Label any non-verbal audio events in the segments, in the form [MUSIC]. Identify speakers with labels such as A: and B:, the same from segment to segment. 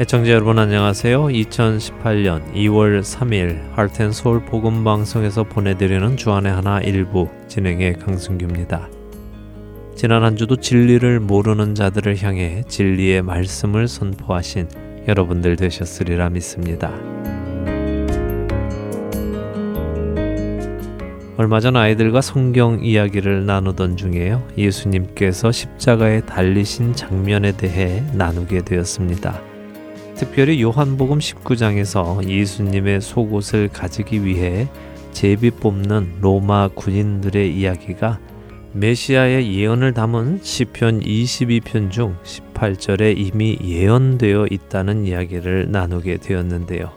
A: 애청자 여러분 안녕하세요. 2018년 2월 3일 할텐서울 복음 방송에서 보내드리는 주안의 하나 일부 진행의 강승규입니다. 지난 한 주도 진리를 모르는 자들을 향해 진리의 말씀을 선포하신 여러분들 되셨으리라 믿습니다. 얼마 전 아이들과 성경 이야기를 나누던 중에요. 예수님께서 십자가에 달리신 장면에 대해 나누게 되었습니다. 특별히 요한복음 19장에서 예수님의 속옷을 가지기 위해 제비 뽑는 로마 군인들의 이야기가 메시아의 예언을 담은 시편 22편 중 18절에 이미 예언되어 있다는 이야기를 나누게 되었는데요.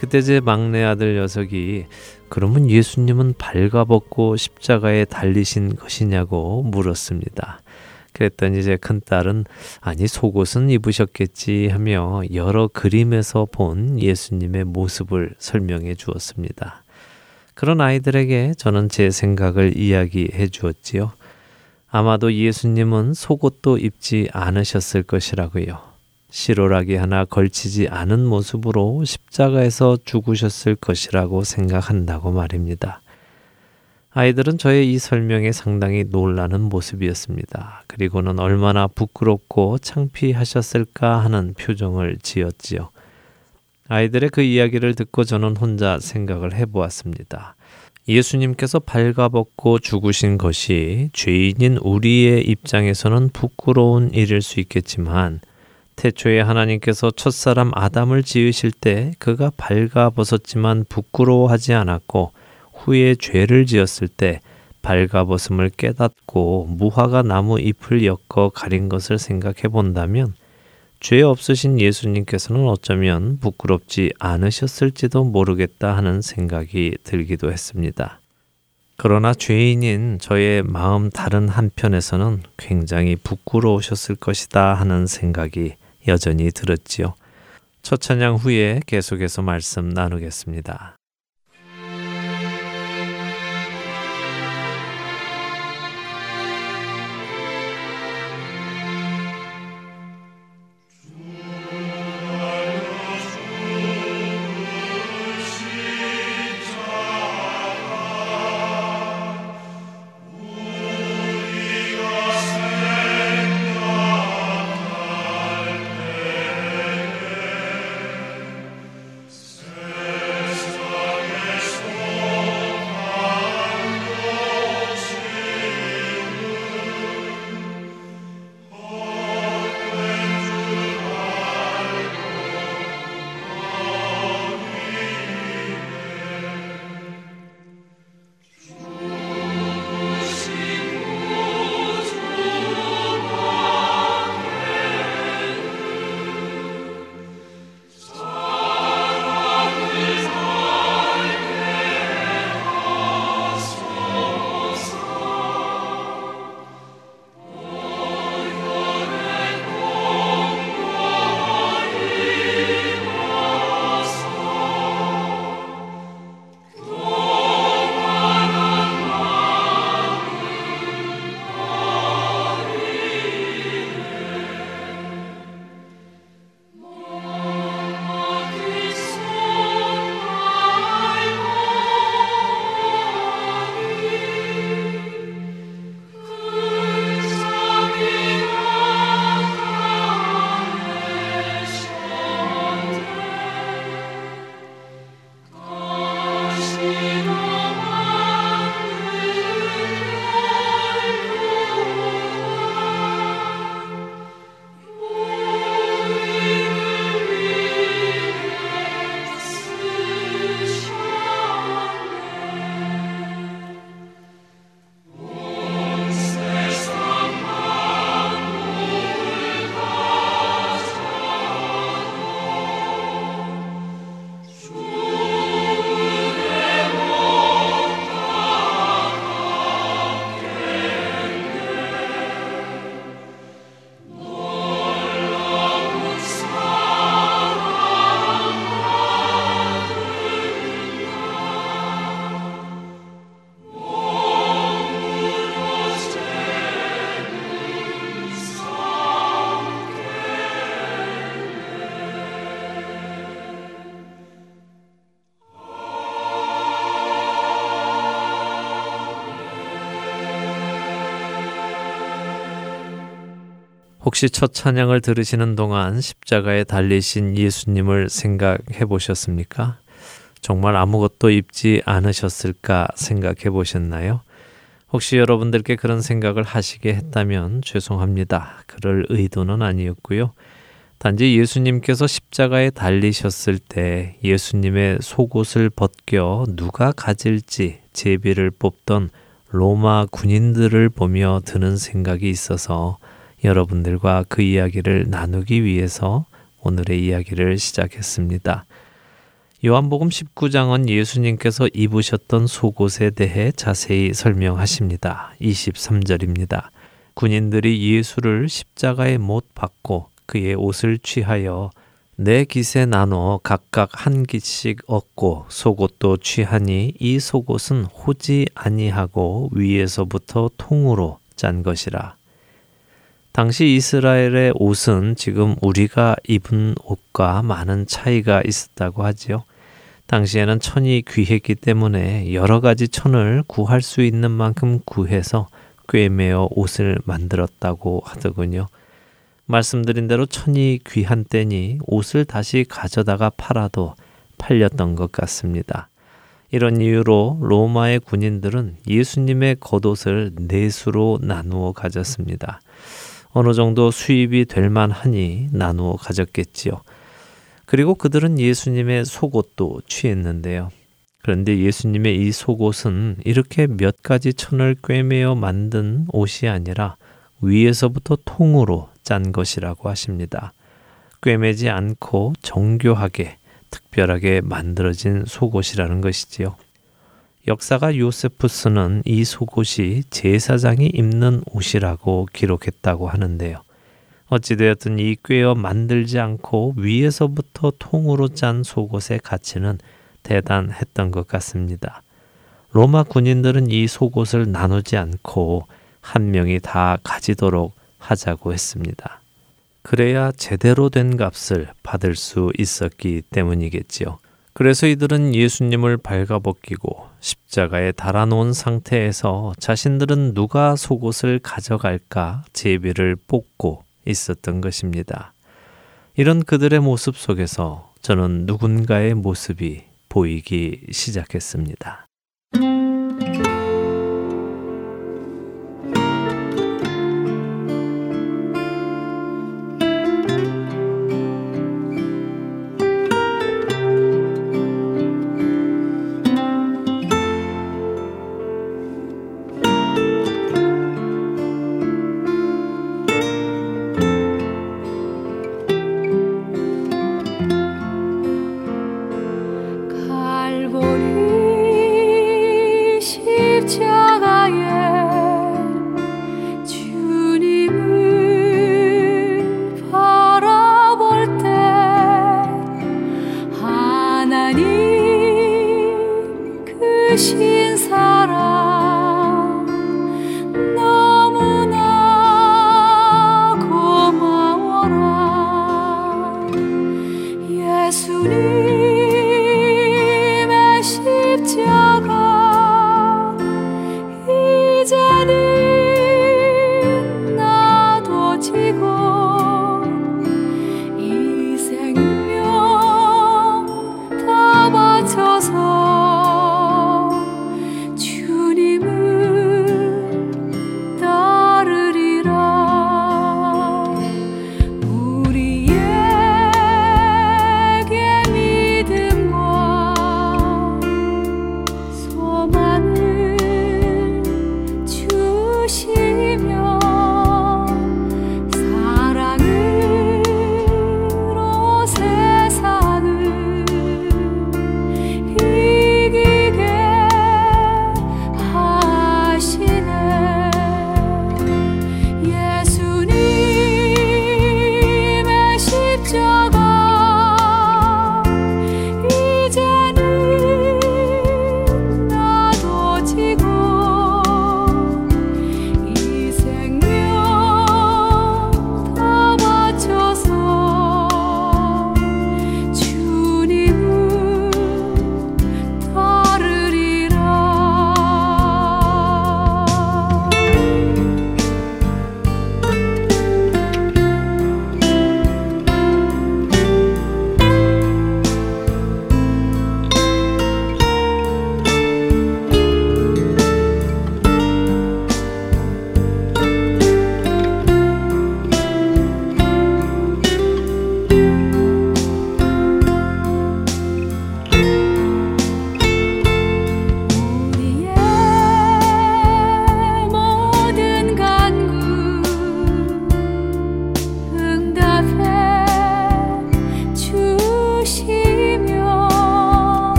A: 그때 제 막내 아들 녀석이 그러면 예수님은 발가벗고 십자가에 달리신 것이냐고 물었습니다. 그랬더니 이제 큰딸은 아니 속옷은 입으셨겠지 하며 여러 그림에서 본 예수님의 모습을 설명해 주었습니다. 그런 아이들에게 저는 제 생각을 이야기해 주었지요. 아마도 예수님은 속옷도 입지 않으셨을 것이라고요. 시로라기 하나 걸치지 않은 모습으로 십자가에서 죽으셨을 것이라고 생각한다고 말입니다. 아이들은 저의 이 설명에 상당히 놀라는 모습이었습니다. 그리고는 얼마나 부끄럽고 창피하셨을까 하는 표정을 지었지요. 아이들의 그 이야기를 듣고 저는 혼자 생각을 해보았습니다. 예수님께서 발가벗고 죽으신 것이 죄인인 우리의 입장에서는 부끄러운 일일 수 있겠지만 태초에 하나님께서 첫사람 아담을 지으실 때 그가 발가벗었지만 부끄러워하지 않았고 후에 죄를 지었을 때 발가벗음을 깨닫고 무화과 나무 잎을 엮어 가린 것을 생각해 본다면 죄 없으신 예수님께서는 어쩌면 부끄럽지 않으셨을지도 모르겠다 하는 생각이 들기도 했습니다. 그러나 죄인인 저의 마음 다른 한편에서는 굉장히 부끄러우셨을 것이다 하는 생각이 여전히 들었지요. 첫 찬양 후에 계속해서 말씀 나누겠습니다. 혹시 첫 찬양을 들으시는 동안 십자가에 달리신 예수님을 생각해 보셨습니까? 정말 아무것도 입지 않으셨을까 생각해 보셨나요? 혹시 여러분들께 그런 생각을 하시게 했다면 죄송합니다. 그럴 의도는 아니었고요. 단지 예수님께서 십자가에 달리셨을 때 예수님의 속옷을 벗겨 누가 가질지 제비를 뽑던 로마 군인들을 보며 드는 생각이 있어서 여러분들과 그 이야기를 나누기 위해서 오늘의 이야기를 시작했습니다. 요한복음 19장은 예수님께서 입으셨던 속옷에 대해 자세히 설명하십니다. 23절입니다. 군인들이 예수를 십자가에 못 박고 그의 옷을 취하여 내 깃에 나눠 각각 한 깃씩 얻고 속옷도 취하니 이 속옷은 호지 아니하고 위에서부터 통으로 짠 것이라. 당시 이스라엘의 옷은 지금 우리가 입은 옷과 많은 차이가 있었다고 하지요. 당시에는 천이 귀했기 때문에 여러 가지 천을 구할 수 있는 만큼 구해서 꿰매어 옷을 만들었다고 하더군요. 말씀드린 대로 천이 귀한 때니 옷을 다시 가져다가 팔아도 팔렸던 것 같습니다. 이런 이유로 로마의 군인들은 예수님의 겉옷을 네 수로 나누어 가졌습니다. 어느 정도 수입이 될 만하니 나누어 가졌겠지요. 그리고 그들은 예수님의 속옷도 취했는데요. 그런데 예수님의 이 속옷은 이렇게 몇 가지 천을 꿰매어 만든 옷이 아니라 위에서부터 통으로 짠 것이라고 하십니다. 꿰매지 않고 정교하게 특별하게 만들어진 속옷이라는 것이지요. 역사가 요세푸스는 이 속옷이 제사장이 입는 옷이라고 기록했다고 하는데요. 어찌되었든 이 꿰어 만들지 않고 위에서부터 통으로 짠 속옷의 가치는 대단했던 것 같습니다. 로마 군인들은 이 속옷을 나누지 않고 한 명이 다 가지도록 하자고 했습니다. 그래야 제대로 된 값을 받을 수 있었기 때문이겠지요. 그래서 이들은 예수님을 발가벗기고 십자가에 달아놓은 상태에서 자신들은 누가 속옷을 가져갈까 제비를 뽑고 있었던 것입니다. 이런 그들의 모습 속에서 저는 누군가의 모습이 보이기 시작했습니다.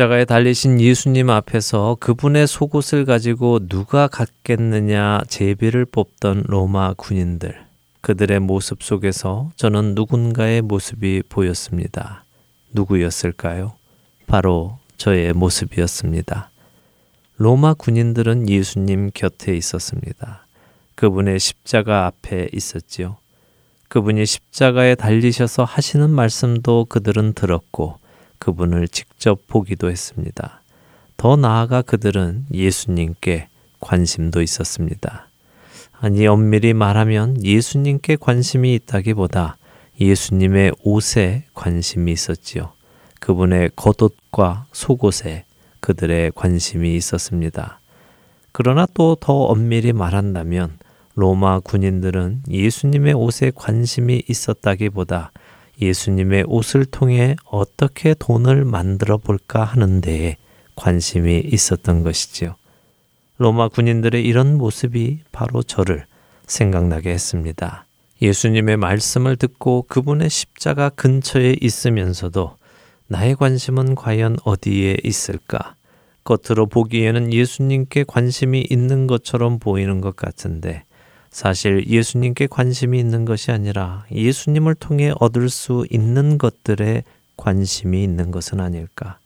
A: 십자가에 달리신 예수님 앞에서 그분의 속옷을 가지고 누가 갖겠느냐 제비를 뽑던 로마 군인들. 그들의 모습 속에서 저는 누군가의 모습이 보였습니다. 누구였을까요? 바로 저의 모습이었습니다. 로마 군인들은 예수님 곁에 있었습니다. 그분의 십자가 앞에 있었지요. 그분이 십자가에 달리셔서 하시는 말씀도 그들은 들었고 그분을 직접 보기도 했습니다. 더 나아가 그들은 예수님께 관심도 있었습니다. 아니, 엄밀히 말하면 예수님께 관심이 있다기보다 예수님의 옷에 관심이 있었지요. 그분의 겉옷과 속옷에 그들의 관심이 있었습니다. 그러나 또 더 엄밀히 말한다면 로마 군인들은 예수님의 옷에 관심이 있었다기보다 예수님의 옷을 통해 어떻게 돈을 만들어 볼까 하는 데에 관심이 있었던 것이지요. 로마 군인들의 이런 모습이 바로 저를 생각나게 했습니다. 예수님의 말씀을 듣고 그분의 십자가 근처에 있으면서도 나의 관심은 과연 어디에 있을까? 겉으로 보기에는 예수님께 관심이 있는 것처럼 보이는 것 같은데 사실 예수님께 관심이 있는 것이 아니라 예수님을 통해 얻을 수 있는 것들에 관심이 있는 것은 아닐까.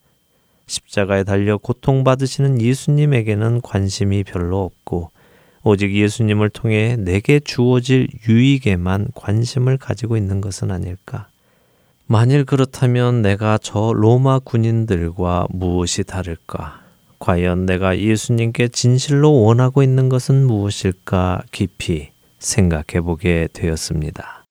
A: 십자가에 달려 고통받으시는 예수님에게는 관심이 별로 없고 오직 예수님을 통해 내게 주어질 유익에만 관심을 가지고 있는 것은 아닐까. 만일 그렇다면 내가 저 로마 군인들과 무엇이 다를까? 과연 내가 예수님께 진실로 원하고 있는 것은 무엇일까 깊이 생각해 보게 되었습니다.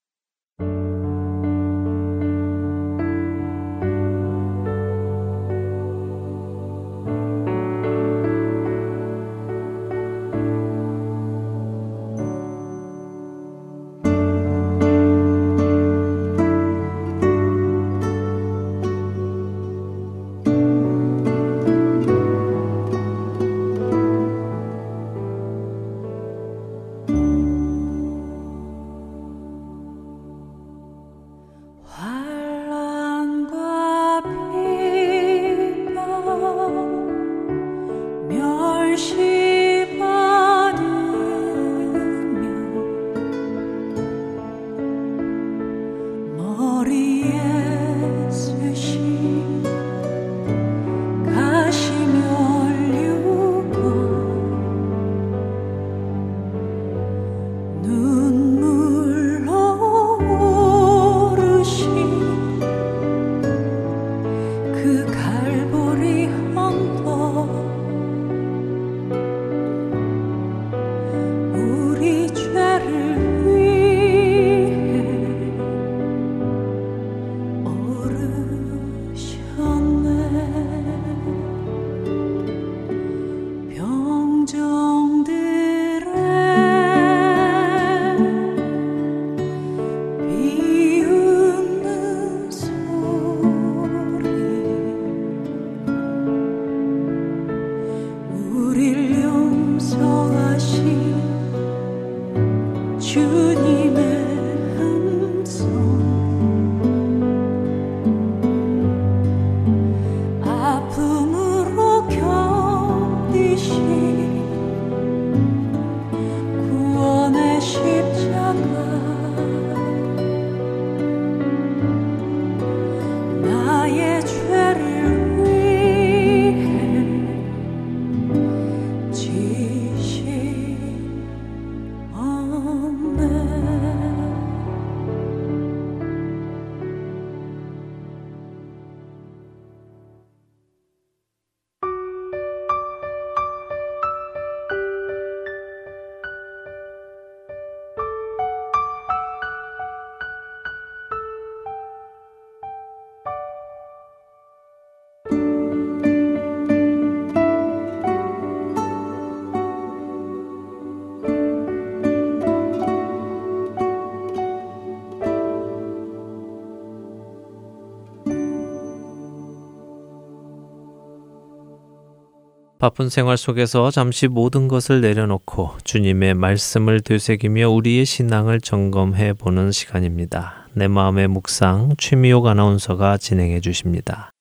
A: 바쁜 생활 속에서 잠시 모든 것을 내려놓고 주님의 말씀을 되새기며 우리의 신앙을 점검해 보는 시간입니다. 내 마음의 묵상 최미옥 아나운서가 진행해 주십니다.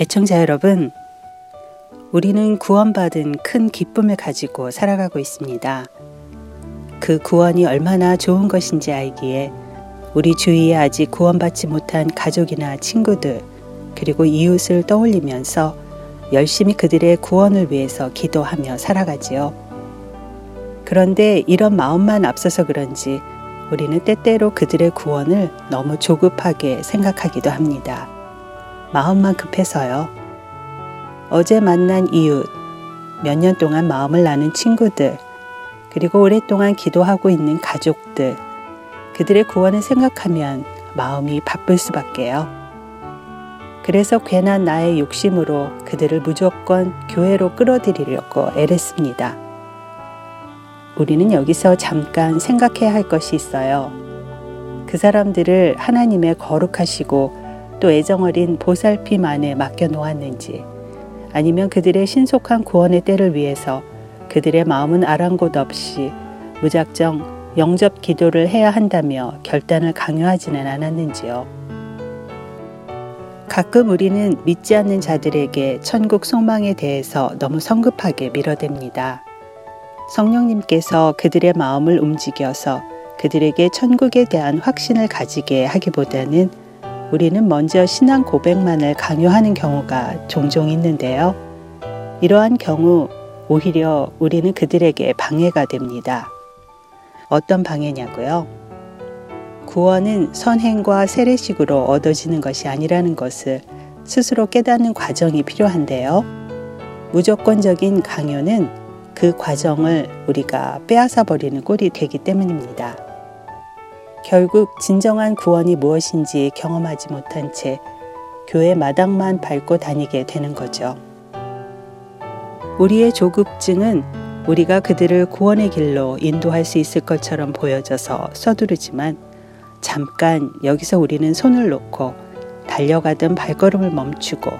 B: 애청자 여러분, 우리는 구원받은 큰 기쁨을 가지고 살아가고 있습니다. 그 구원이 얼마나 좋은 것인지 알기에 우리 주위에 아직 구원받지 못한 가족이나 친구들, 그리고 이웃을 떠올리면서 열심히 그들의 구원을 위해서 기도하며 살아가지요. 그런데 이런 마음만 앞서서 그런지 우리는 때때로 그들의 구원을 너무 조급하게 생각하기도 합니다. 마음만 급해서요. 어제 만난 이웃, 몇 년 동안 마음을 나눈 친구들, 그리고 오랫동안 기도하고 있는 가족들, 그들의 구원을 생각하면 마음이 바쁠 수밖에요. 그래서 괜한 나의 욕심으로 그들을 무조건 교회로 끌어들이려고 애랬습니다. 우리는 여기서 잠깐 생각해야 할 것이 있어요. 그 사람들을 하나님의 거룩하시고 또 애정어린 보살핌 안에 맡겨 놓았는지, 아니면 그들의 신속한 구원의 때를 위해서 그들의 마음은 아랑곳 없이 무작정 영접 기도를 해야 한다며 결단을 강요하지는 않았는지요. 가끔 우리는 믿지 않는 자들에게 천국 소망에 대해서 너무 성급하게 밀어댑니다. 성령님께서 그들의 마음을 움직여서 그들에게 천국에 대한 확신을 가지게 하기보다는 우리는 먼저 신앙 고백만을 강요하는 경우가 종종 있는데요. 이러한 경우 오히려 우리는 그들에게 방해가 됩니다. 어떤 방해냐고요? 구원은 선행과 세례식으로 얻어지는 것이 아니라는 것을 스스로 깨닫는 과정이 필요한데요. 무조건적인 강요는 그 과정을 우리가 빼앗아 버리는 꼴이 되기 때문입니다. 결국 진정한 구원이 무엇인지 경험하지 못한 채 교회 마당만 밟고 다니게 되는 거죠. 우리의 조급증은 우리가 그들을 구원의 길로 인도할 수 있을 것처럼 보여져서 서두르지만 잠깐 여기서 우리는 손을 놓고 달려가던 발걸음을 멈추고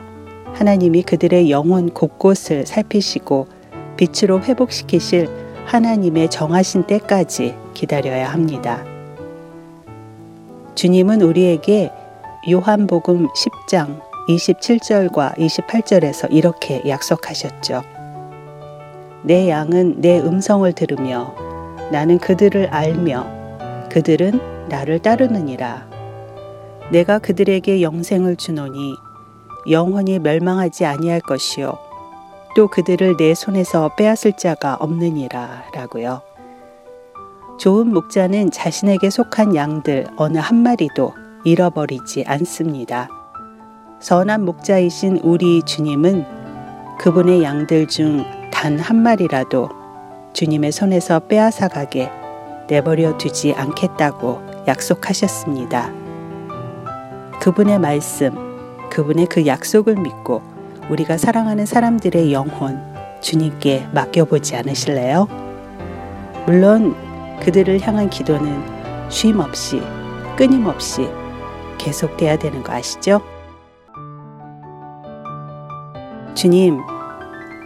B: 하나님이 그들의 영혼 곳곳을 살피시고 빛으로 회복시키실 하나님의 정하신 때까지 기다려야 합니다. 주님은 우리에게 요한복음 10장 27절과 28절에서 이렇게 약속하셨죠. 내 양은 내 음성을 들으며 나는 그들을 알며 그들은 나를 따르느니라. 내가 그들에게 영생을 주노니 영원히 멸망하지 아니할 것이요 또 그들을 내 손에서 빼앗을 자가 없느니라 라고요. 좋은 목자는 자신에게 속한 양들 어느 한 마리도 잃어버리지 않습니다. 선한 목자이신 우리 주님은 그분의 양들 중 단 한 마리라도 주님의 손에서 빼앗아 가게 내버려 두지 않겠다고 약속하셨습니다. 그분의 말씀, 그분의 그 약속을 믿고 우리가 사랑하는 사람들의 영혼 주님께 맡겨보지 않으실래요? 물론 그들을 향한 기도는 쉼 없이 끊임없이 계속돼야 되는 거 아시죠? 주님,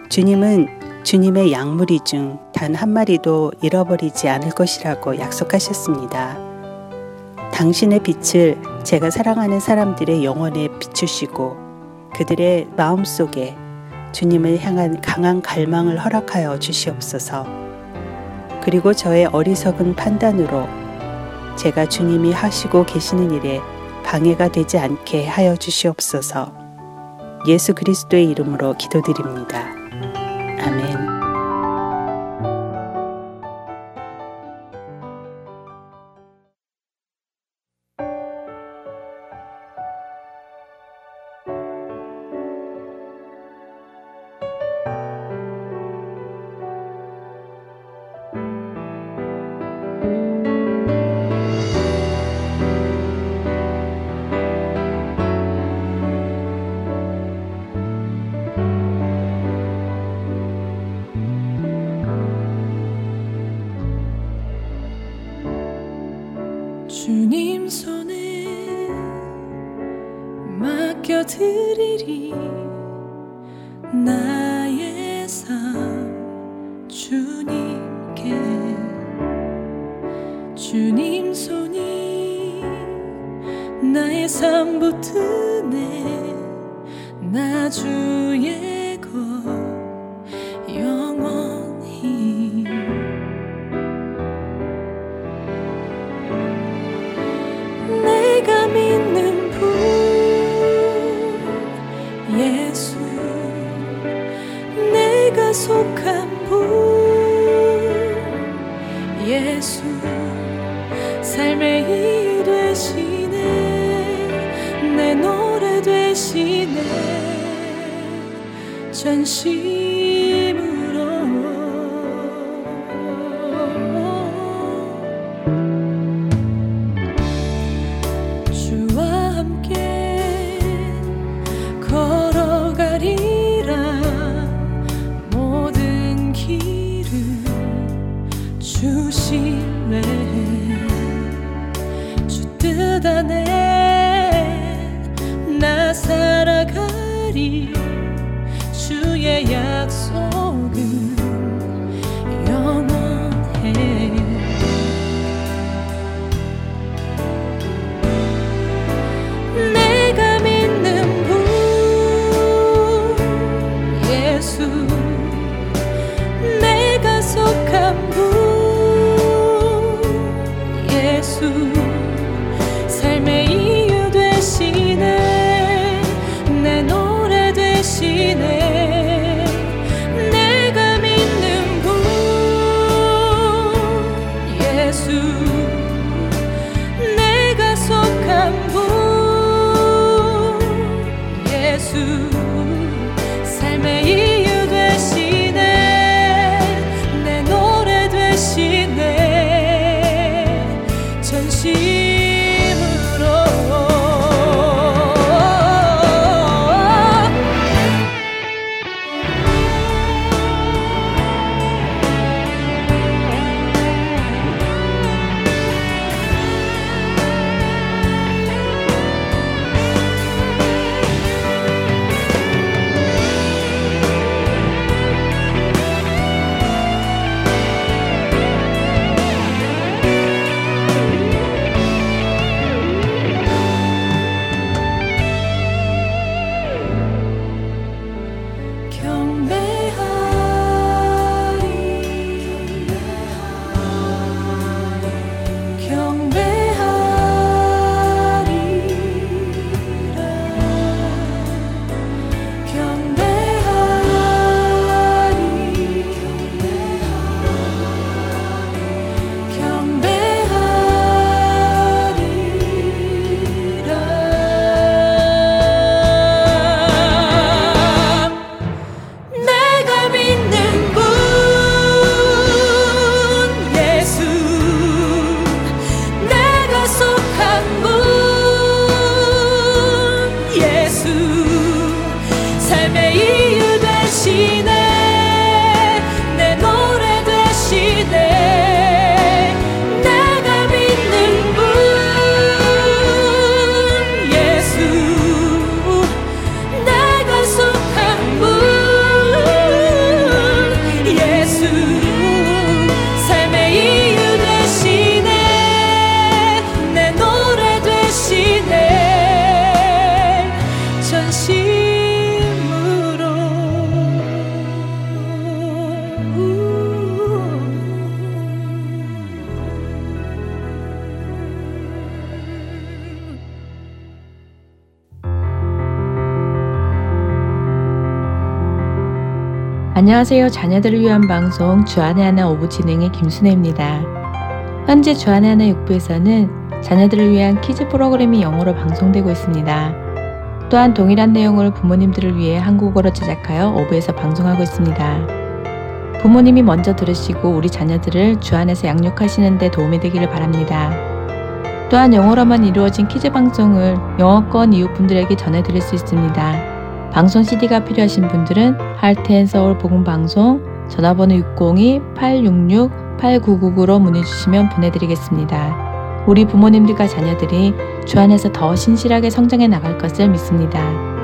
B: 주님은 주님의 양무리 중 단 한 마리도 잃어버리지 않을 것이라고 약속하셨습니다. 당신의 빛을 제가 사랑하는 사람들의 영혼에 비추시고 그들의 마음 속에 주님을 향한 강한 갈망을 허락하여 주시옵소서. 그리고 저의 어리석은 판단으로 제가 주님이 하시고 계시는 일에 방해가 되지 않게 하여 주시옵소서 예수 그리스도의 이름으로 기도드립니다. Amén. 아멘.
C: 안녕하세요. 자녀들을 위한 방송 주안의 하나 오부 진행의 김순혜입니다. 현재 주안의 하나 6부에서는 자녀들을 위한 키즈 프로그램이 영어로 방송되고 있습니다. 또한 동일한 내용을 부모님들을 위해 한국어로 제작하여 오부에서 방송하고 있습니다. 부모님이 먼저 들으시고 우리 자녀들을 주 안에서 양육하시는 데 도움이 되기를 바랍니다. 또한 영어로만 이루어진 키즈 방송을 영어권 이웃분들에게 전해드릴 수 있습니다. 방송 CD가 필요하신 분들은 할텐 서울 복음 방송 전화번호 602-866-8999로 문의 주시면 보내드리겠습니다. 우리 부모님들과 자녀들이 주 안에서 더 신실하게 성장해 나갈 것을 믿습니다.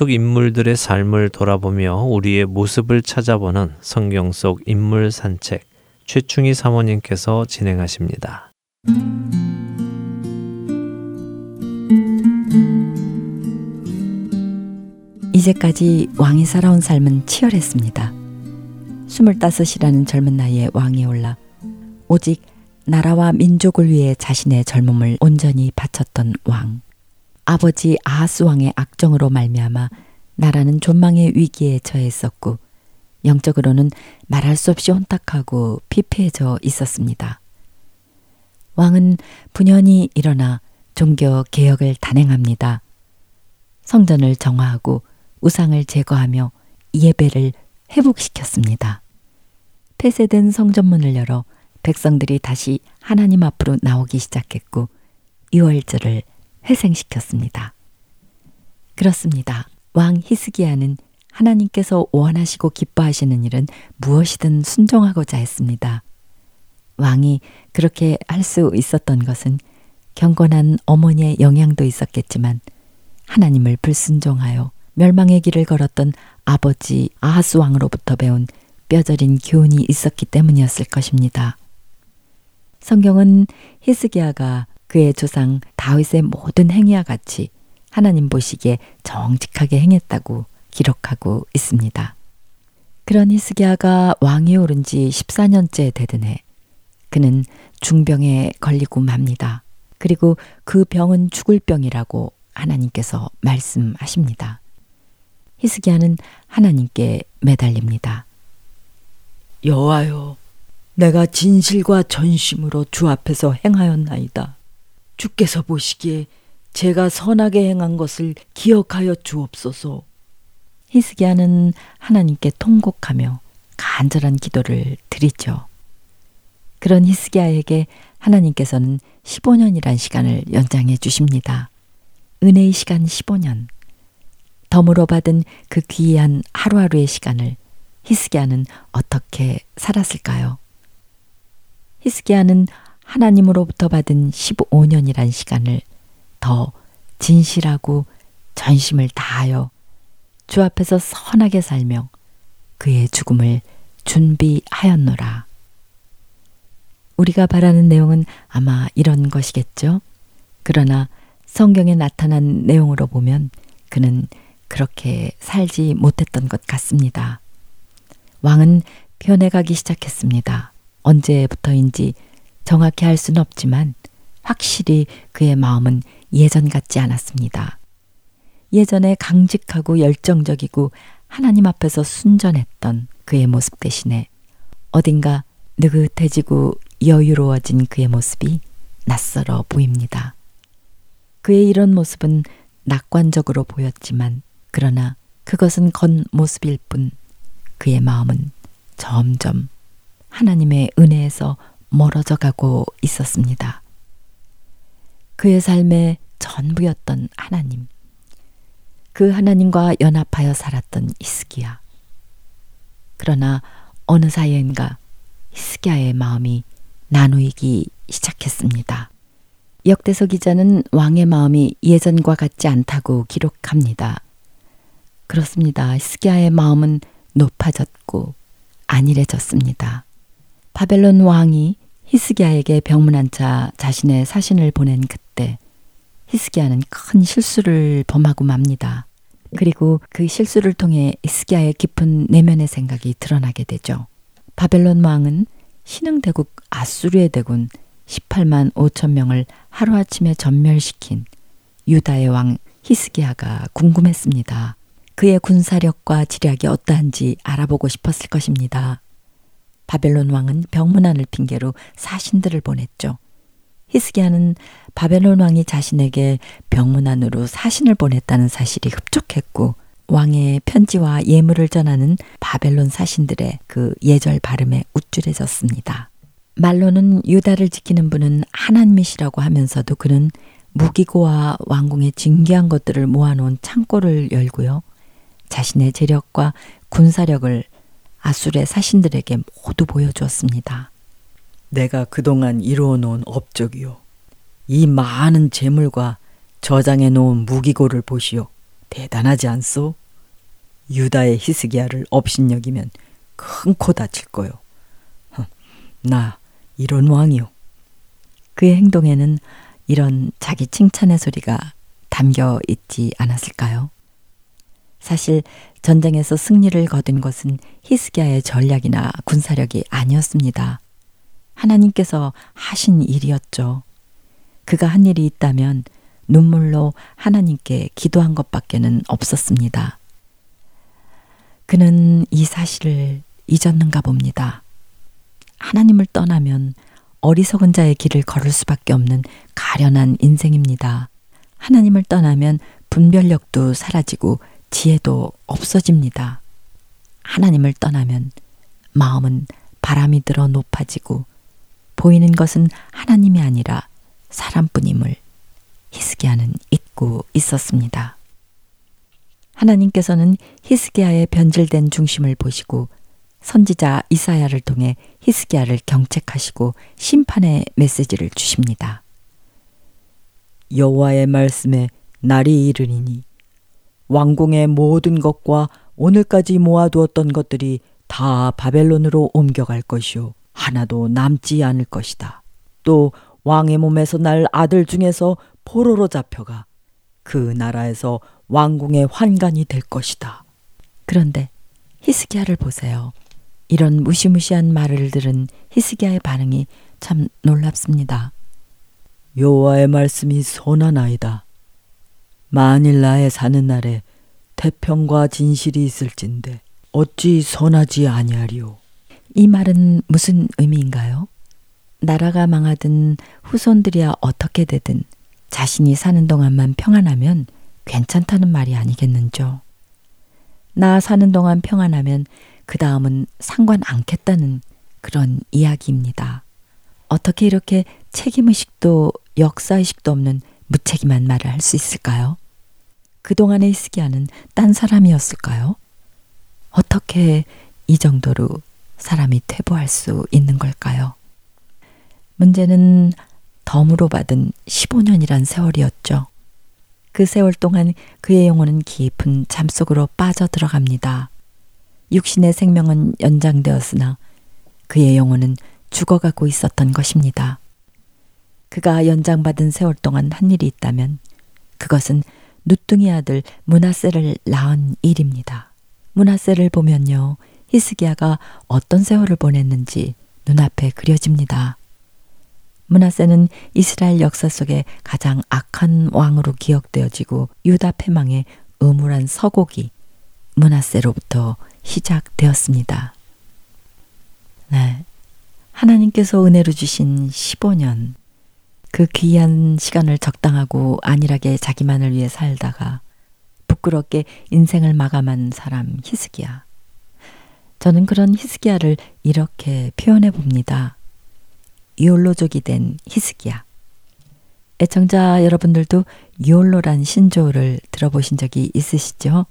A: 속 인물들의 삶을 돌아보며 우리의 모습을 찾아보는 성경 속 인물 산책 최충희 사모님께서 진행하십니다.
D: 이제까지 왕이 살아온 삶은 치열했습니다. 스물다섯이라는 젊은 나이에 왕이 올라 오직 나라와 민족을 위해 자신의 젊음을 온전히 바쳤던 왕. 아버지 아하스 왕의 악정으로 말미암아 나라는 존망의 위기에 처했었고 영적으로는 말할 수 없이 혼탁하고 피폐해져 있었습니다. 왕은 분연히 일어나 종교 개혁을 단행합니다. 성전을 정화하고 우상을 제거하며 예배를 회복시켰습니다. 폐쇄된 성전문을 열어 백성들이 다시 하나님 앞으로 나오기 시작했고 유월절을 회생시켰습니다. 그렇습니다. 왕 히스기야는 하나님께서 원하시고 기뻐하시는 일은 무엇이든 순종하고자 했습니다. 왕이 그렇게 할 수 있었던 것은 경건한 어머니의 영향도 있었겠지만 하나님을 불순종하여 멸망의 길을 걸었던 아버지 아하스 왕으로부터 배운 뼈저린 교훈이 있었기 때문이었을 것입니다. 성경은 히스기야가 그의 조상 다윗의 모든 행위와 같이 하나님 보시기에 정직하게 행했다고 기록하고 있습니다. 그런 히스기야가 왕이 오른 지 14년째 되던 해 그는 중병에 걸리고 맙니다. 그리고 그 병은 죽을 병이라고 하나님께서 말씀하십니다. 히스기야는 하나님께 매달립니다.
E: 여호와여, 내가 진실과 전심으로 주 앞에서 행하였나이다. 주께서 보시기에 제가 선하게 행한 것을 기억하여 주옵소서.
D: 히스기야는 하나님께 통곡하며 간절한 기도를 드리죠. 그런 히스기야에게 하나님께서는 15년이란 시간을 연장해 주십니다. 은혜의 시간 15년. 덤으로 받은 그 귀한 하루하루의 시간을 히스기야는 어떻게 살았을까요? 히스기야는 하나님으로부터 받은 15년이란 시간을 더 진실하고 전심을 다하여 주 앞에서 선하게 살며 그의 죽음을 준비하였노라. 우리가 바라는 내용은 아마 이런 것이겠죠. 그러나 성경에 나타난 내용으로 보면 그는 그렇게 살지 못했던 것 같습니다. 왕은 변해가기 시작했습니다. 언제부터인지 정확히 할 수는 없지만 확실히 그의 마음은 예전 같지 않았습니다. 예전에 강직하고 열정적이고 하나님 앞에서 순전했던 그의 모습 대신에 어딘가 느긋해지고 여유로워진 그의 모습이 낯설어 보입니다. 그의 이런 모습은 낙관적으로 보였지만 그러나 그것은 겉모습일 뿐 그의 마음은 점점 하나님의 은혜에서 멀어져 가고 있었습니다. 그의 삶의 전부였던 하나님. 그 하나님과 연합하여 살았던 이스기야. 그러나 어느 사이인가 히스기야의 마음이 나누이기 시작했습니다. 역대서 기자는 왕의 마음이 예전과 같지 않다고 기록합니다. 그렇습니다. 히스기야의 마음은 높아졌고 안일해졌습니다. 바벨론 왕이 히스기야에게 병문안 자 자신의 사신을 보낸 그때 히스기야는 큰 실수를 범하고 맙니다. 그리고 그 실수를 통해 히스기야의 깊은 내면의 생각이 드러나게 되죠. 바벨론 왕은 신흥 대국 아수르의 대군 18만 5천 명을 하루아침에 전멸시킨 유다의 왕 히스기야가 궁금했습니다. 그의 군사력과 지략이 어떠한지 알아보고 싶었을 것입니다. 바벨론 왕은 병문안을 핑계로 사신들을 보냈죠. 히스기야는 바벨론 왕이 자신에게 병문안으로 사신을 보냈다는 사실이 흡족했고 왕의 편지와 예물을 전하는 바벨론 사신들의 그 예절 발음에 우쭐해졌습니다. 말로는 유다를 지키는 분은 하나님이시라고 하면서도 그는 무기고와 왕궁의 진귀한 것들을 모아놓은 창고를 열고요. 자신의 재력과 군사력을 아술의 사신들에게 모두 보여주었습니다.
E: 내가 그동안 이루어 놓은 업적이요. 이 많은 재물과 저장해 놓은 무기고를 보시오. 대단하지 않소? 유다의 히스기야를 업신여기면 큰 코 다칠 거요. 나 이런 왕이요.
D: 그의 행동에는 이런 자기 칭찬의 소리가 담겨 있지 않았을까요? 사실 전쟁에서 승리를 거둔 것은 히스기야의 전략이나 군사력이 아니었습니다. 하나님께서 하신 일이었죠. 그가 한 일이 있다면 눈물로 하나님께 기도한 것밖에는 없었습니다. 그는 이 사실을 잊었는가 봅니다. 하나님을 떠나면 어리석은 자의 길을 걸을 수밖에 없는 가련한 인생입니다. 하나님을 떠나면 분별력도 사라지고 지혜도 없어집니다. 하나님을 떠나면 마음은 바람이 들어 높아지고 보이는 것은 하나님이 아니라 사람뿐임을 히스기야는 잊고 있었습니다. 하나님께서는 히스기야의 변질된 중심을 보시고 선지자 이사야를 통해 히스기야를 경책하시고 심판의 메시지를 주십니다.
E: 여호와의 말씀에 날이 이르리니 왕궁의 모든 것과 오늘까지 모아두었던 것들이 다 바벨론으로 옮겨갈 것이요 하나도 남지 않을 것이다. 또 왕의 몸에서 날 아들 중에서 포로로 잡혀가 그 나라에서 왕궁의 환관이 될 것이다.
D: 그런데 히스기야를 보세요. 이런 무시무시한 말을 들은 히스기야의 반응이 참 놀랍습니다.
E: 여호와의 말씀이 선하나이다. 나의 사는 날에 태평과 진실이 있을진데 어찌 선하지 아니하리요.
D: 이 말은 무슨 의미인가요? 나라가 망하든 후손들이야 어떻게 되든 자신이 사는 동안만 평안하면 괜찮다는 말이 아니겠는죠. 나 사는 동안 평안하면 그 다음은 상관 않겠다는 그런 이야기입니다. 어떻게 이렇게 책임의식도 역사의식도 없는 무책임한 말을 할 수 있을까요? 그동안의 히스기야는 딴 사람이었을까요? 어떻게 이 정도로 사람이 퇴보할 수 있는 걸까요? 문제는 덤으로 받은 15년이란 세월이었죠. 그 세월 동안 그의 영혼은 깊은 잠 속으로 빠져 들어갑니다. 육신의 생명은 연장되었으나 그의 영혼은 죽어가고 있었던 것입니다. 그가 연장받은 세월 동안 한 일이 있다면 그것은 누뚱이 아들 문하세를 낳은 일입니다. 문하세를 보면요. 히스기야가 어떤 세월을 보냈는지 눈앞에 그려집니다. 문하세는 이스라엘 역사 속에 가장 악한 왕으로 기억되어지고 유다 패망의 음울한 서곡이 문하세로부터 시작되었습니다. 네. 하나님께서 은혜로 주신 15년, 그 귀한 시간을 적당하고 안일하게 자기만을 위해 살다가 부끄럽게 인생을 마감한 사람 히스기야. 저는 그런 히스기야를 이렇게 표현해 봅니다. 이올로족이 된 히스기야. 애청자 여러분들도 이올로란 신조를 들어보신 적이 있으시죠?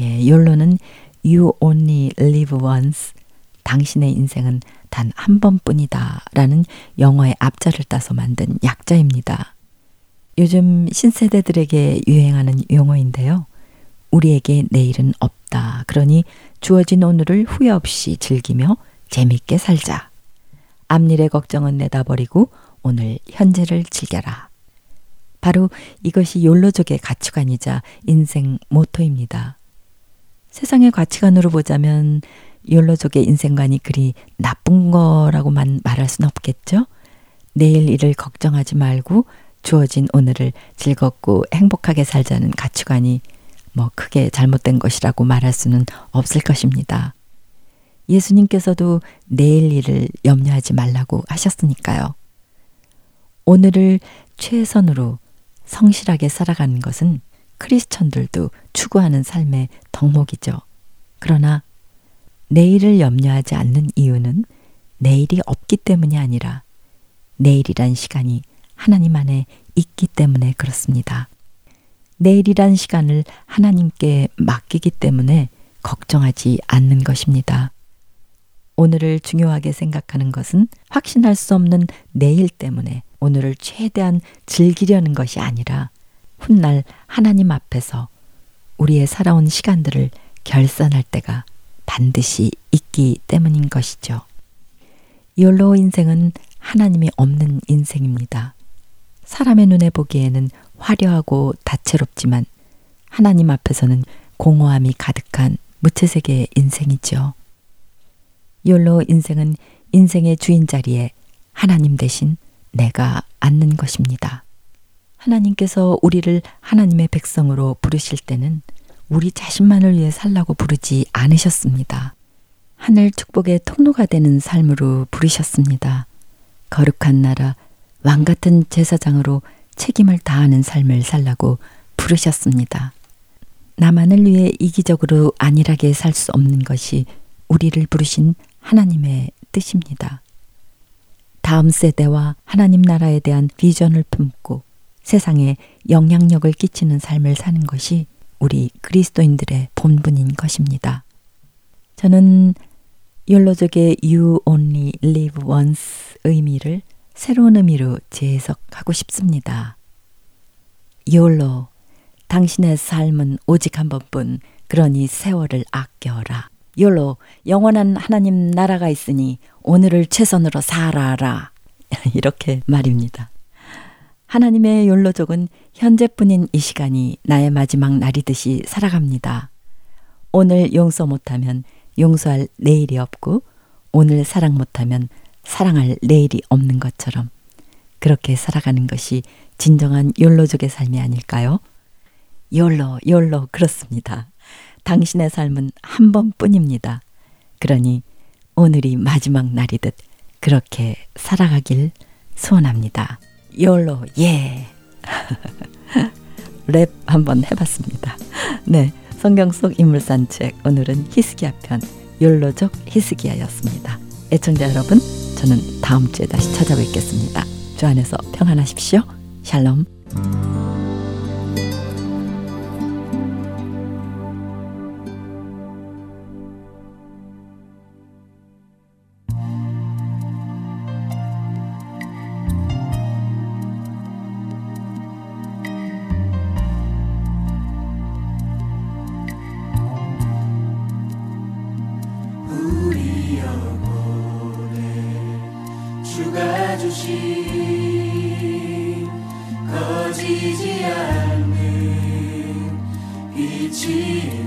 D: 예, 이올로는 You only live once. 당신의 인생은 단 한 번뿐이다. 라는 영어의 앞자를 따서 만든 약자입니다. 요즘 신세대들에게 유행하는 용어인데요. 우리에게 내일은 없다. 그러니 주어진 오늘을 후회 없이 즐기며 재밌게 살자. 앞일의 걱정은 내다버리고 오늘 현재를 즐겨라. 바로 이것이 욜로족의 가치관이자 인생 모토입니다. 세상의 가치관으로 보자면 욜로족의 인생관이 그리 나쁜 거라고만 말할 순 없겠죠? 내일 일을 걱정하지 말고 주어진 오늘을 즐겁고 행복하게 살자는 가치관이 뭐 크게 잘못된 것이라고 말할 수는 없을 것입니다. 예수님께서도 내일 일을 염려하지 말라고 하셨으니까요. 오늘을 최선으로 성실하게 살아가는 것은 크리스천들도 추구하는 삶의 덕목이죠. 그러나 내일을 염려하지 않는 이유는 내일이 없기 때문이 아니라 내일이란 시간이 하나님 안에 있기 때문에 그렇습니다. 내일이란 시간을 하나님께 맡기기 때문에 걱정하지 않는 것입니다. 오늘을 중요하게 생각하는 것은 확신할 수 없는 내일 때문에 오늘을 최대한 즐기려는 것이 아니라 훗날 하나님 앞에서 우리의 살아온 시간들을 결산할 때가 반드시 있기 때문인 것이죠. 욜로 인생은 하나님이 없는 인생입니다. 사람의 눈에 보기에는 화려하고 다채롭지만 하나님 앞에서는 공허함이 가득한 무채색의 인생이죠. 욜로 인생은 인생의 주인 자리에 하나님 대신 내가 앉는 것입니다. 하나님께서 우리를 하나님의 백성으로 부르실 때는 우리 자신만을 위해 살라고 부르지 않으셨습니다. 하늘 축복의 통로가 되는 삶으로 부르셨습니다. 거룩한 나라, 왕 같은 제사장으로 책임을 다하는 삶을 살라고 부르셨습니다. 나만을 위해 이기적으로 안일하게 살 수 없는 것이 우리를 부르신 하나님의 뜻입니다. 다음 세대와 하나님 나라에 대한 비전을 품고 세상에 영향력을 끼치는 삶을 사는 것이 우리 그리스도인들의 본분인 것입니다. 저는 욜로족의 You Only Live Once 의미를 새로운 의미로 재해석하고 싶습니다. 욜로, 당신의 삶은 오직 한 번뿐, 그러니 세월을 아껴라. 욜로, 영원한 하나님 나라가 있으니 오늘을 최선으로 살아라. [LAUGHS] 이렇게 말입니다. 하나님의 욜로족은 현재뿐인 이 시간이 나의 마지막 날이듯이 살아갑니다. 오늘 용서 못하면 용서할 내일이 없고 오늘 사랑 못하면 사랑할 내일이 없는 것처럼 그렇게 살아가는 것이 진정한 욜로족의 삶이 아닐까요? 욜로, 욜로, 그렇습니다. 당신의 삶은 한 번뿐입니다. 그러니 오늘이 마지막 날이듯 그렇게 살아가길 소원합니다. 욜로, 예. [LAUGHS] 랩 한번 해봤습니다. 네. 성경 속 인물 산책 오늘은 히스기야 편 욜로족 히스기야였습니다. 애청자 여러분, 저는 다음 주에 다시 찾아뵙겠습니다. 주 안에서 평안하십시오. 샬롬.
F: 빛나는 주를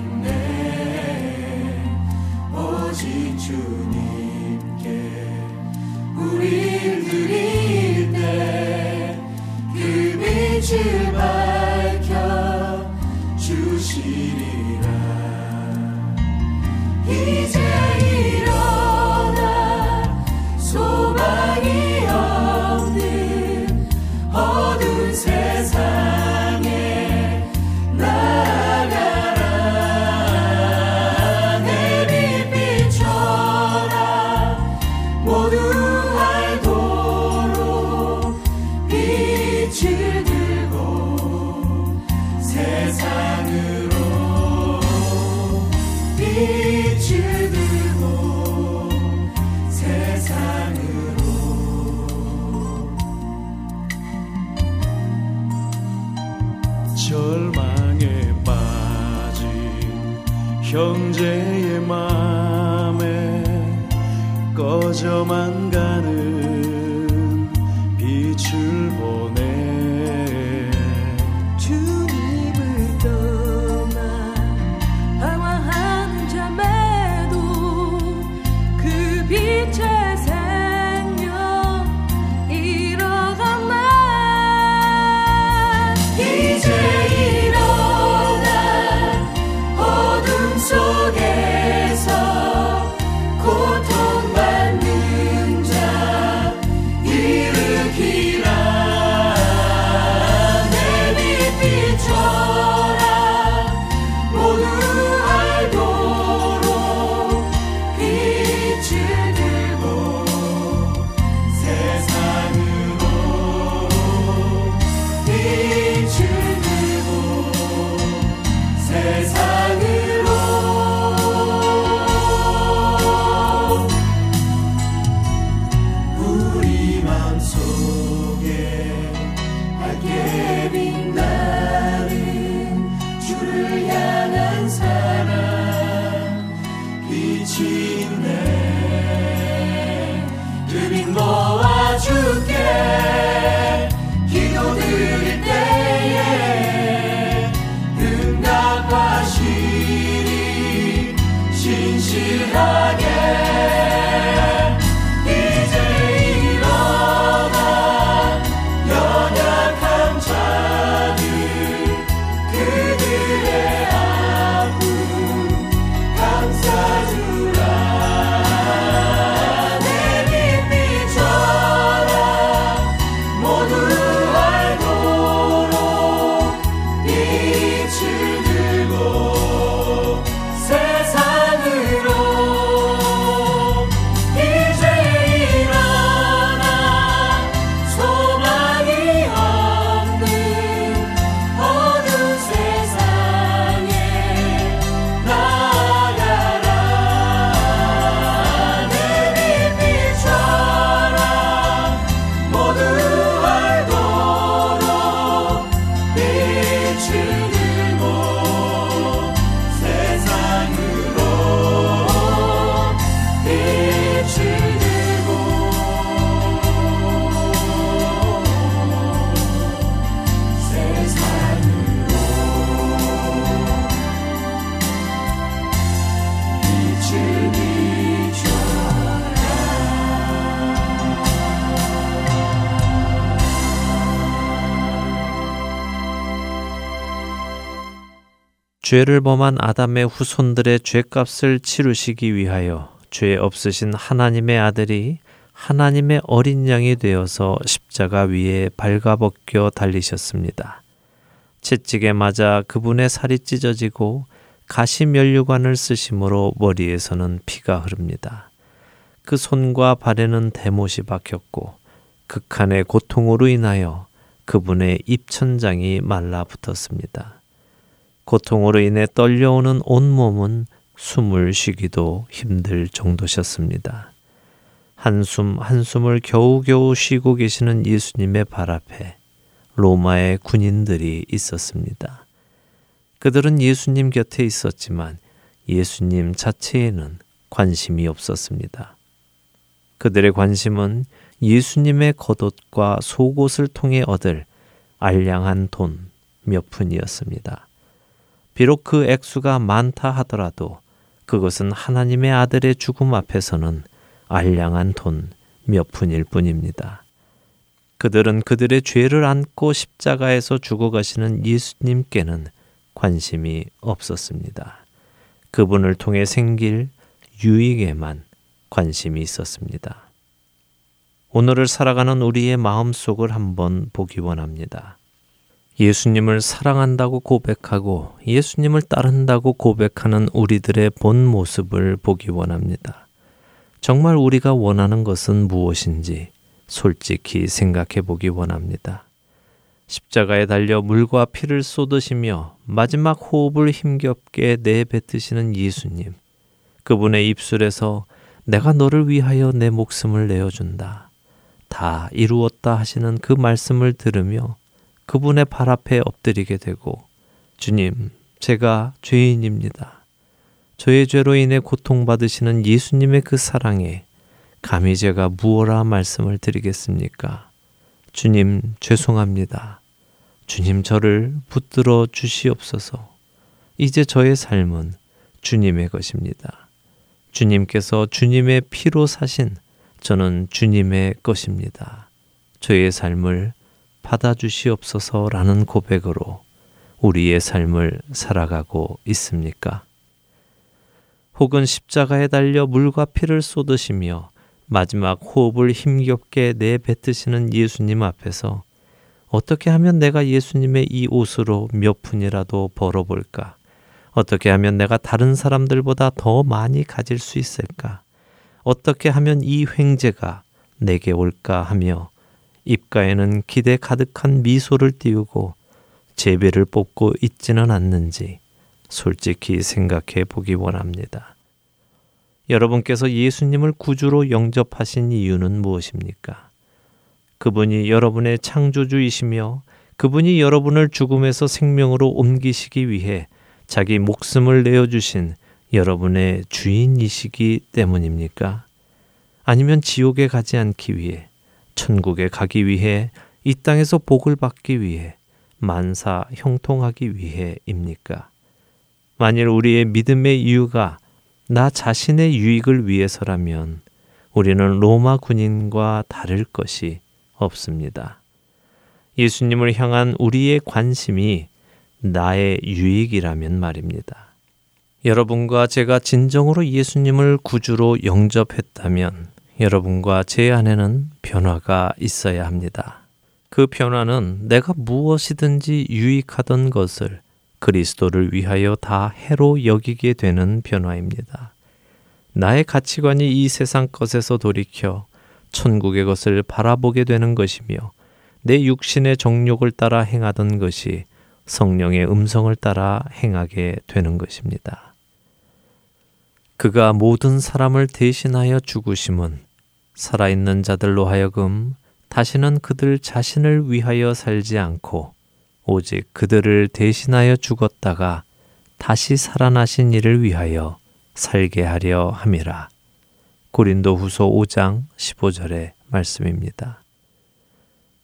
A: 죄를 범한 아담의 후손들의 죄값을 치르시기 위하여 죄 없으신 하나님의 아들이 하나님의 어린 양이 되어서 십자가 위에 발가벗겨 달리셨습니다. 채찍에 맞아 그분의 살이 찢어지고 가시 면류관을 쓰심으로 머리에서는 피가 흐릅니다. 그 손과 발에는 대못이 박혔고 극한의 고통으로 인하여 그분의 입천장이 말라붙었습니다. 고통으로 인해 떨려오는 온몸은 숨을 쉬기도 힘들 정도셨습니다. 한숨 한숨을 겨우겨우 쉬고 계시는 예수님의 발 앞에 로마의 군인들이 있었습니다. 그들은 예수님 곁에 있었지만 예수님 자체에는 관심이 없었습니다. 그들의 관심은 예수님의 겉옷과 속옷을 통해 얻을 알량한 돈 몇 푼이었습니다. 비록 그 액수가 많다 하더라도 그것은 하나님의 아들의 죽음 앞에서는 알량한 돈 몇 푼일 뿐입니다. 그들은 그들의 죄를 안고 십자가에서 죽어가시는 예수님께는 관심이 없었습니다. 그분을 통해 생길 유익에만 관심이 있었습니다. 오늘을 살아가는 우리의 마음 속을 한번 보기 원합니다. 예수님을 사랑한다고 고백하고 예수님을 따른다고 고백하는 우리들의 본 모습을 보기 원합니다. 정말 우리가 원하는 것은 무엇인지 솔직히 생각해 보기 원합니다. 십자가에 달려 물과 피를 쏟으시며 마지막 호흡을 힘겹게 내뱉으시는 예수님. 그분의 입술에서 내가 너를 위하여 내 목숨을 내어준다. 다 이루었다 하시는 그 말씀을 들으며 그분의 발 앞에 엎드리게 되고 주님, 제가 죄인입니다. 저의 죄로 인해 고통받으시는 예수님의 그 사랑에 감히 제가 무엇라 말씀을 드리겠습니까? 주님, 죄송합니다. 주님, 저를 붙들어 주시옵소서. 이제 저의 삶은 주님의 것입니다. 주님께서 주님의 피로 사신 저는 주님의 것입니다. 저의 삶을 받아주시옵소서라는 고백으로 우리의 삶을 살아가고 있습니까? 혹은 십자가에 달려 물과 피를 쏟으시며 마지막 호흡을 힘겹게 내뱉으시는 예수님 앞에서 어떻게 하면 내가 예수님의 이 옷으로 몇 푼이라도 벌어볼까? 어떻게 하면 내가 다른 사람들보다 더 많이 가질 수 있을까? 어떻게 하면 이 횡재가 내게 올까 하며 입가에는 기대 가득한 미소를 띄우고 제비를 뽑고 있지는 않는지 솔직히 생각해 보기 원합니다. 여러분께서 예수님을 구주로 영접하신 이유는 무엇입니까? 그분이 여러분의 창조주이시며 그분이 여러분을 죽음에서 생명으로 옮기시기 위해 자기 목숨을 내어주신 여러분의 주인이시기 때문입니까? 아니면 지옥에 가지 않기 위해 천국에 가기 위해 이 땅에서 복을 받기 위해 만사 형통하기 위해입니까? 만일 우리의 믿음의 이유가 나 자신의 유익을 위해서라면 우리는 로마 군인과 다를 것이 없습니다. 예수님을 향한 우리의 관심이 나의 유익이라면 말입니다. 여러분과 제가 진정으로 예수님을 구주로 영접했다면 여러분과 제 안에는 변화가 있어야 합니다. 그 변화는 내가 무엇이든지 유익하던 것을 그리스도를 위하여 다 해로 여기게 되는 변화입니다. 나의 가치관이 이 세상 것에서 돌이켜 천국의 것을 바라보게 되는 것이며 내 육신의 정욕을 따라 행하던 것이 성령의 음성을 따라 행하게 되는 것입니다. 그가 모든 사람을 대신하여 죽으심은 살아있는 자들로 하여금 다시는 그들 자신을 위하여 살지 않고 오직 그들을 대신하여 죽었다가 다시 살아나신 이를 위하여 살게 하려 함이라. 고린도 후소 5장 15절의 말씀입니다.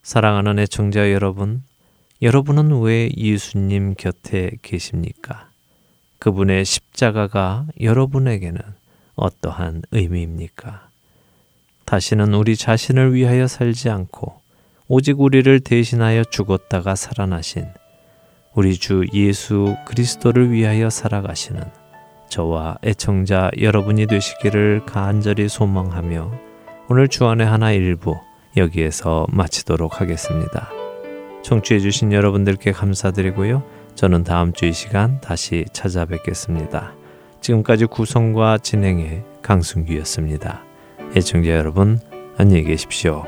A: 사랑하는 애청자 여러분, 여러분은 왜 예수님 곁에 계십니까? 그분의 십자가가 여러분에게는 어떠한 의미입니까? 다시는 우리 자신을 위하여 살지 않고 오직 우리를 대신하여 죽었다가 살아나신
F: 우리 주 예수 그리스도를 위하여 살아가시는 저와 애청자 여러분이 되시기를 간절히 소망하며 오늘 주안의 하나 일부 여기에서 마치도록 하겠습니다. 청취해 주신 여러분들께 감사드리고요. 저는 다음 주 이 시간 다시 찾아뵙겠습니다. 지금까지 구성과 진행의 강순기였습니다. 애청자 여러분 안녕히 계십시오.